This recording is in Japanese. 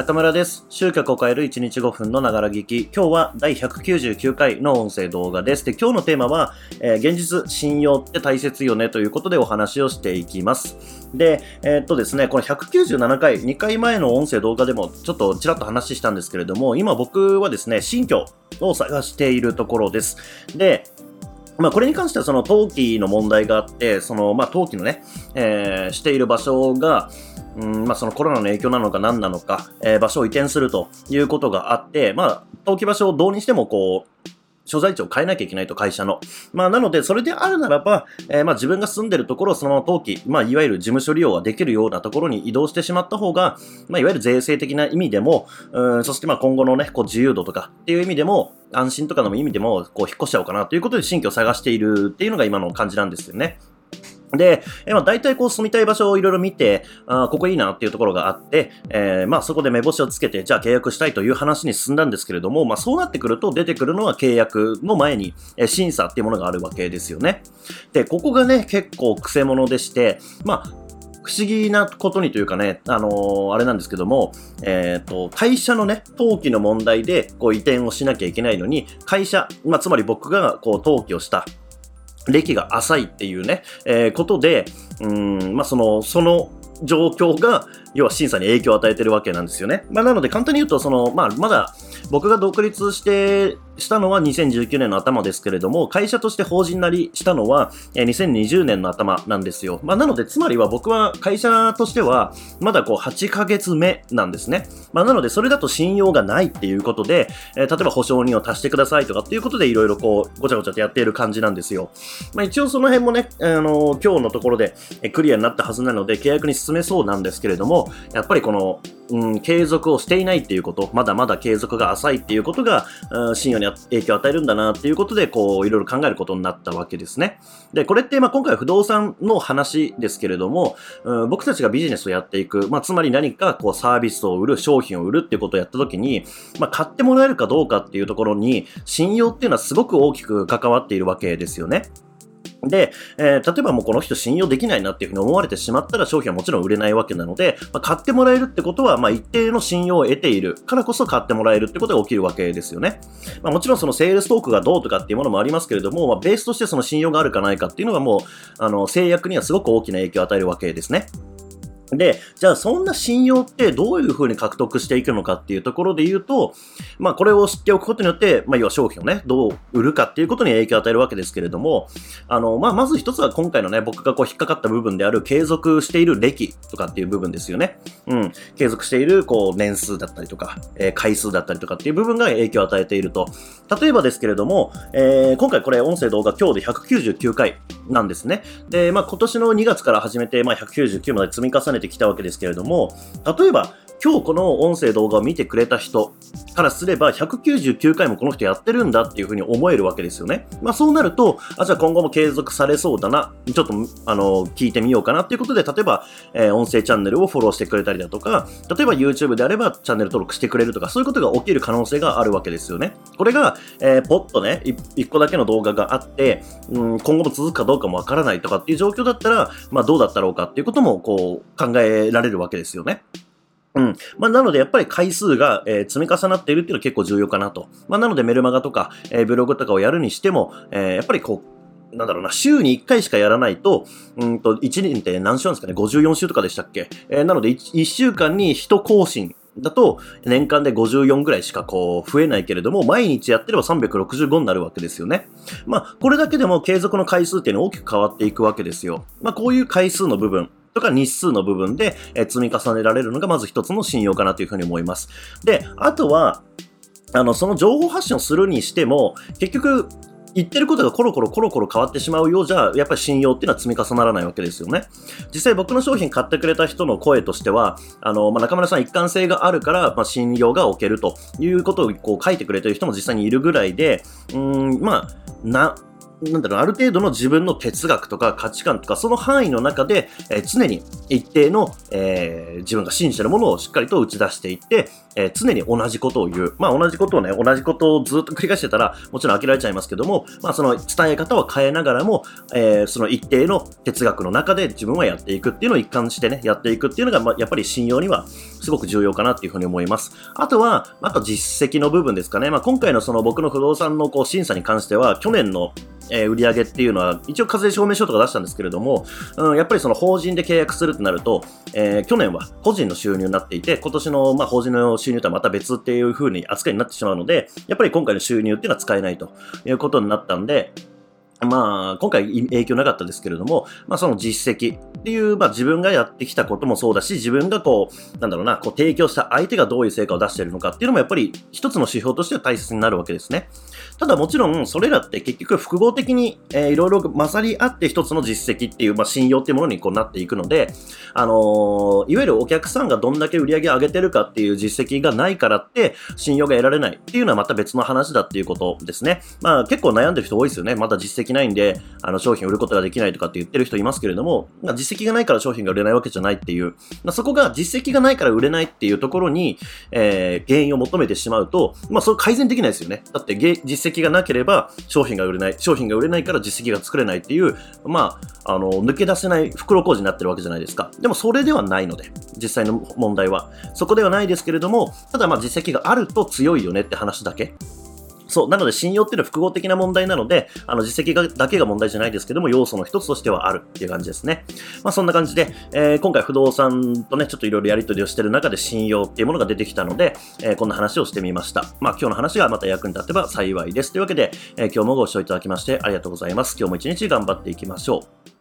中村です。集客を変える1日5分のながら聞き。今日は第199回の音声動画です。で、今日のテーマは、えー、現実、信用って大切よねということでお話をしていきます。で、えー、っとですね、この197回、2回前の音声動画でもちょっとちらっと話したんですけれども、今僕はですね、新居を探しているところです。で、まあ、これに関してはその登記の問題があって、その、まあ、登記のね、えー、している場所が、うんまあ、そのコロナの影響なのか何なのか、えー、場所を移転するということがあって、まあ、登記場所をどうにしてもこう、所在地を変えなきゃいけないと、会社の。まあ、なので、それであるならば、えー、まあ、自分が住んでるところをそのまま登記、まあ、いわゆる事務所利用ができるようなところに移動してしまった方が、まあ、いわゆる税制的な意味でも、うん、そしてまあ、今後のね、こう、自由度とかっていう意味でも、安心とかの意味でも、こう、引っ越しちゃおうかなということで新居を探しているっていうのが今の感じなんですよね。で、えまあ、大体こう住みたい場所をいろいろ見て、あここいいなっていうところがあって、えー、まあそこで目星をつけて、じゃあ契約したいという話に進んだんですけれども、まあそうなってくると出てくるのは契約の前に、え審査っていうものがあるわけですよね。で、ここがね、結構癖者でして、まあ不思議なことにというかね、あのー、あれなんですけども、えっ、ー、と、会社のね、登記の問題で、こう移転をしなきゃいけないのに、会社、まあ、つまり僕が、こう、登記をした歴が浅いっていうね、えー、ことで、うん、まあ、その、その状況が、要は審査に影響を与えてるわけなんですよね。まあ、なので簡単に言うと、その、まあ、まだ僕が独立してしたのは2019年の頭ですけれども、会社として法人なりしたのは2020年の頭なんですよ。まあ、なので、つまりは僕は会社としてはまだこう8ヶ月目なんですね。まあ、なので、それだと信用がないっていうことで、えー、例えば保証人を足してくださいとかっていうことでいろいろこう、ごちゃごちゃとやっている感じなんですよ。まあ、一応その辺もね、あの、今日のところでクリアになったはずなので、契約に進めそうなんですけれども、やっぱりこの、うん、継続をしていないっていうこと、まだまだ継続が浅いっていうことが、信用に影響を与えるんだなっていうことで、こう、いろいろ考えることになったわけですね。で、これって、まあ、今回は不動産の話ですけれども、うん、僕たちがビジネスをやっていく、まあ、つまり何かこう、サービスを売る、商品を売るっていうことをやったときに、まあ、買ってもらえるかどうかっていうところに、信用っていうのはすごく大きく関わっているわけですよね。で、えー、例えばもうこの人信用できないなっていうふうに思われてしまったら商品はもちろん売れないわけなので、まあ、買ってもらえるってことは、まあ、一定の信用を得ているからこそ買ってもらえるってことが起きるわけですよね。まあ、もちろんそのセールストークがどうとかっていうものもありますけれども、まあ、ベースとしてその信用があるかないかっていうのがもう、あの、制約にはすごく大きな影響を与えるわけですね。で、じゃあそんな信用ってどういうふうに獲得していくのかっていうところで言うと、まあこれを知っておくことによって、まあ要は商品をね、どう売るかっていうことに影響を与えるわけですけれども、あの、まあまず一つは今回のね、僕がこう引っかかった部分である継続している歴とかっていう部分ですよね。うん。継続しているこう年数だったりとか、えー、回数だったりとかっていう部分が影響を与えていると。例えばですけれども、えー、今回これ音声動画今日で199回なんですね。で、まあ今年の2月から始めて、まあ199まで積み重ねてきたわけですけれども、例えば、今日この音声動画を見てくれた人からすれば、199回もこの人やってるんだっていうふうに思えるわけですよね。まあそうなると、あ、じゃあ今後も継続されそうだな、ちょっと、あの、聞いてみようかなっていうことで、例えば、えー、音声チャンネルをフォローしてくれたりだとか、例えば YouTube であればチャンネル登録してくれるとか、そういうことが起きる可能性があるわけですよね。これが、えー、ポッとね、一個だけの動画があって、うん、今後も続くかどうかもわからないとかっていう状況だったら、まあどうだったろうかっていうことも、こう、考えられるわけですよね。うん。まあ、なので、やっぱり回数が、えー、積み重なっているっていうのは結構重要かなと。まあ、なので、メルマガとか、えー、ブログとかをやるにしても、えー、やっぱりこう、なんだろうな、週に1回しかやらないと、うんと、1年って何週なんですかね ?54 週とかでしたっけ？えー、なので1、1週間に1更新だと、年間で54ぐらいしかこう、増えないけれども、毎日やってれば365になるわけですよね。まあ、これだけでも継続の回数っていうのは大きく変わっていくわけですよ。まあ、こういう回数の部分、とか日数の部分で、積み重ねられるのがまず一つの信用かなというふうに思います。で、あとは、あの、その情報発信をするにしても、結局、言ってることがコロコロコロコロ変わってしまうようじゃ、やっぱり信用っていうのは積み重ならないわけですよね。実際僕の商品買ってくれた人の声としては、あの、まあ、中村さん一貫性があるから、まあ、信用が置けるということをこう書いてくれてる人も実際にいるぐらいで、うん、まあ、な、なんだろう、ある程度の自分の哲学とか価値観とか、その範囲の中で、えー、常に一定の、えー、自分が信じてるものをしっかりと打ち出していって、えー、常に同じことを言う。まあ同じことをね、同じことをずっと繰り返してたら、もちろん飽きられちゃいますけども、まあその伝え方は変えながらも、えー、その一定の哲学の中で自分はやっていくっていうのを一貫してね、やっていくっていうのが、まあ、やっぱり信用には、すごく重要かなっていうふうに思います。あとは、あと実績の部分ですかね。まあ、今回のその僕の不動産のこう審査に関しては、去年のえー、売上っていうのは、一応課税証明書とか出したんですけれども、うん、やっぱりその法人で契約するってなると、えー、去年は個人の収入になっていて、今年のまあ法人の収入とはまた別っていう風に扱いになってしまうので、やっぱり今回の収入っていうのは使えないということになったんで、まあ、今回影響なかったですけれども、まあその実績っていう、まあ自分がやってきたこともそうだし、自分がこう、なんだろうな、こう提供した相手がどういう成果を出しているのかっていうのもやっぱり一つの指標としては大切になるわけですね。ただもちろん、それらって結局複合的に、えー、いろいろ混ざり合って一つの実績っていう、まあ信用っていうものにこうなっていくので、あのー、いわゆるお客さんがどんだけ売り上げ上げてるかっていう実績がないからって信用が得られないっていうのはまた別の話だっていうことですね。まあ結構悩んでる人多いですよね。まだ実績ないんで、あの商品を売ることができないとかって言ってる人いますけれども、まあ、実績がないから商品が売れないわけじゃないっていう、まあ、そこが実績がないから売れないっていうところに、えー、原因を求めてしまうと、まあ、それ改善できないですよね。だって実績がなければ商品が売れない、商品が売れないから実績が作れないっていう、まあ、あの、抜け出せない袋小路になってるわけじゃないですか。でもそれではないので、実際の問題は。そこではないですけれども、ただまあ実績があると強いよねって話だけ。そう。なので、信用っていうのは複合的な問題なので、あの、実績がだけが問題じゃないですけども、要素の一つとしてはあるっていう感じですね。まあ、そんな感じで、えー、今回不動産とね、ちょっといろいろやり取りをしてる中で信用っていうものが出てきたので、えー、こんな話をしてみました。まあ、今日の話がまた役に立てば幸いです。というわけで、えー、今日もご視聴いただきましてありがとうございます。今日も一日頑張っていきましょう。